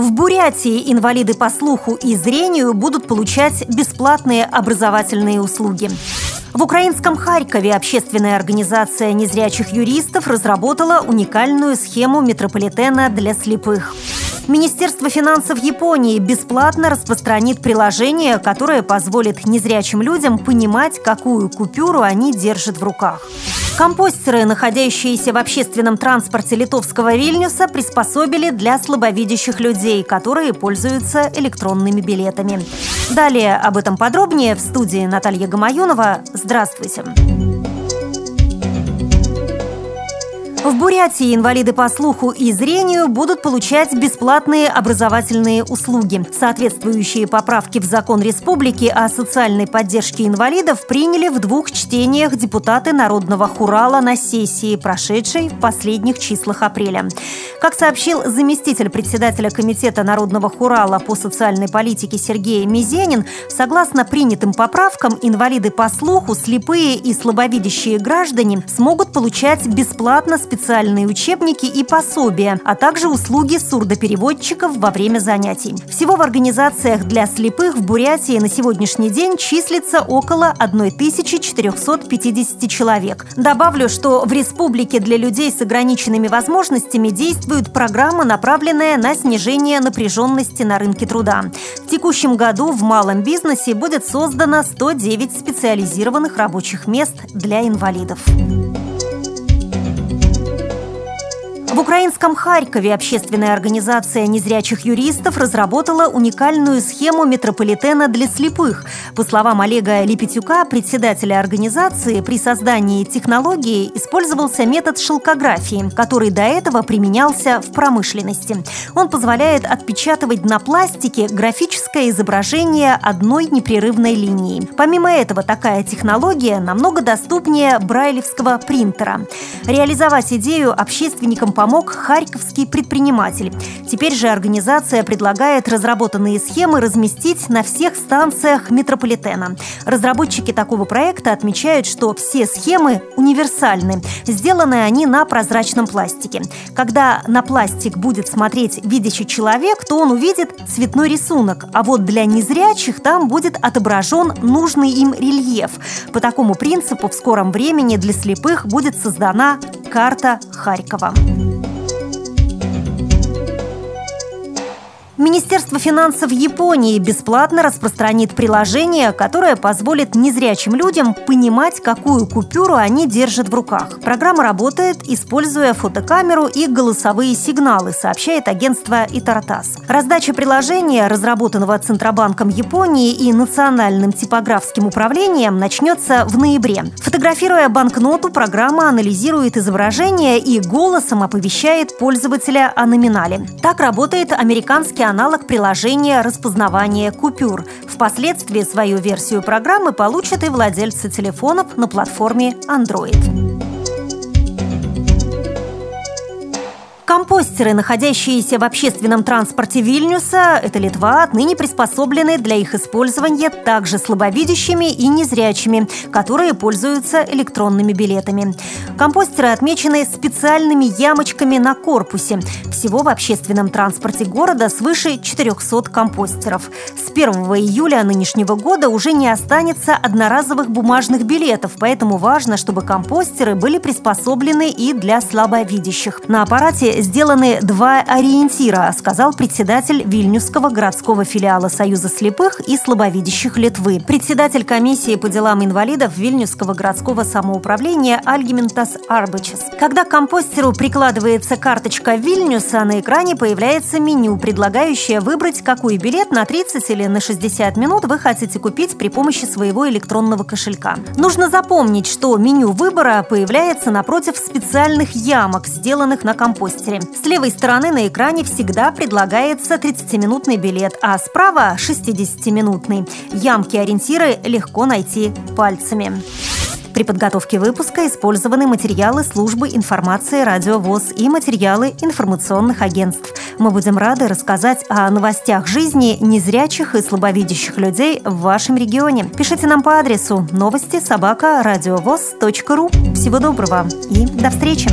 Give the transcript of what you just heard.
В Бурятии инвалиды по слуху и зрению будут получать бесплатные образовательные услуги. В украинском Харькове общественная организация незрячих юристов разработала уникальную схему метрополитена для слепых. Министерство финансов Японии бесплатно распространит приложение, которое позволит незрячим людям понимать, какую купюру они держат в руках. Компостеры, находящиеся в общественном транспорте литовского Вильнюса, приспособили для слабовидящих людей, которые пользуются электронными билетами. Далее об этом подробнее в студии Наталья Гамаюнова. Здравствуйте! В Бурятии инвалиды по слуху и зрению будут получать бесплатные образовательные услуги. Соответствующие поправки в закон республики о социальной поддержке инвалидов приняли в двух чтениях депутаты Народного хурала на сессии, прошедшей в последних числах апреля. Как сообщил заместитель председателя Комитета Народного хурала по социальной политике Сергей Мизенин, согласно принятым поправкам, инвалиды по слуху, слепые и слабовидящие граждане смогут получать бесплатно специальные учебники и пособия, а также услуги сурдопереводчиков во время занятий. Всего в организациях для слепых в Бурятии на сегодняшний день числится около 1450 человек. Добавлю, что в республике для людей с ограниченными возможностями действует программа, направленная на снижение напряженности на рынке труда. В текущем году в малом бизнесе будет создано 109 специализированных рабочих мест для инвалидов. В украинском Харькове общественная организация незрячих юристов разработала уникальную схему метрополитена для слепых. По словам Олега Липетюка, председателя организации, при создании технологии использовался метод шелкографии, который до этого применялся в промышленности. Он позволяет отпечатывать на пластике графическое изображение одной непрерывной линии. Помимо этого, такая технология намного доступнее брайлевского принтера. Реализовать идею общественникам помогут помог харьковский предприниматель. Теперь же организация предлагает разработанные схемы разместить на всех станциях метрополитена. Разработчики такого проекта отмечают, что все схемы универсальны. Сделаны они на прозрачном пластике. Когда на пластик будет смотреть видящий человек, то он увидит цветной рисунок, а вот для незрячих там будет отображен нужный им рельеф. По такому принципу в скором времени для слепых будет создана карта Харькова. Министерство финансов Японии бесплатно распространит приложение, которое позволит незрячим людям понимать, какую купюру они держат в руках. Программа работает, используя фотокамеру и голосовые сигналы, сообщает агентство Итартас. Раздача приложения, разработанного Центробанком Японии и Национальным типографским управлением, начнется в ноябре. Фотографируя банкноту, программа анализирует изображение и голосом оповещает пользователя о номинале. Так работает американский аналог приложения распознавания купюр. Впоследствии свою версию программы получат и владельцы телефонов на платформе Android. Компостеры, находящиеся в общественном транспорте Вильнюса, это Литва, отныне приспособлены для их использования также слабовидящими и незрячими, которые пользуются электронными билетами. Компостеры отмечены специальными ямочками на корпусе. Всего в общественном транспорте города свыше 400 компостеров. С 1 июля нынешнего года уже не останется одноразовых бумажных билетов, поэтому важно, чтобы компостеры были приспособлены и для слабовидящих. На аппарате сделаны два ориентира, сказал председатель Вильнюсского городского филиала Союза слепых и слабовидящих Литвы. Председатель комиссии по делам инвалидов Вильнюсского городского самоуправления Альгиментас Арбачес. Когда к компостеру прикладывается карточка Вильнюса, на экране появляется меню, предлагающее выбрать, какой билет на 30 или на 60 минут вы хотите купить при помощи своего электронного кошелька. Нужно запомнить, что меню выбора появляется напротив специальных ямок, сделанных на компостере кластере. С левой стороны на экране всегда предлагается 30-минутный билет, а справа – 60-минутный. Ямки-ориентиры легко найти пальцами. При подготовке выпуска использованы материалы службы информации «Радио ВОЗ» и материалы информационных агентств. Мы будем рады рассказать о новостях жизни незрячих и слабовидящих людей в вашем регионе. Пишите нам по адресу новости собака ру. Всего доброго и до встречи!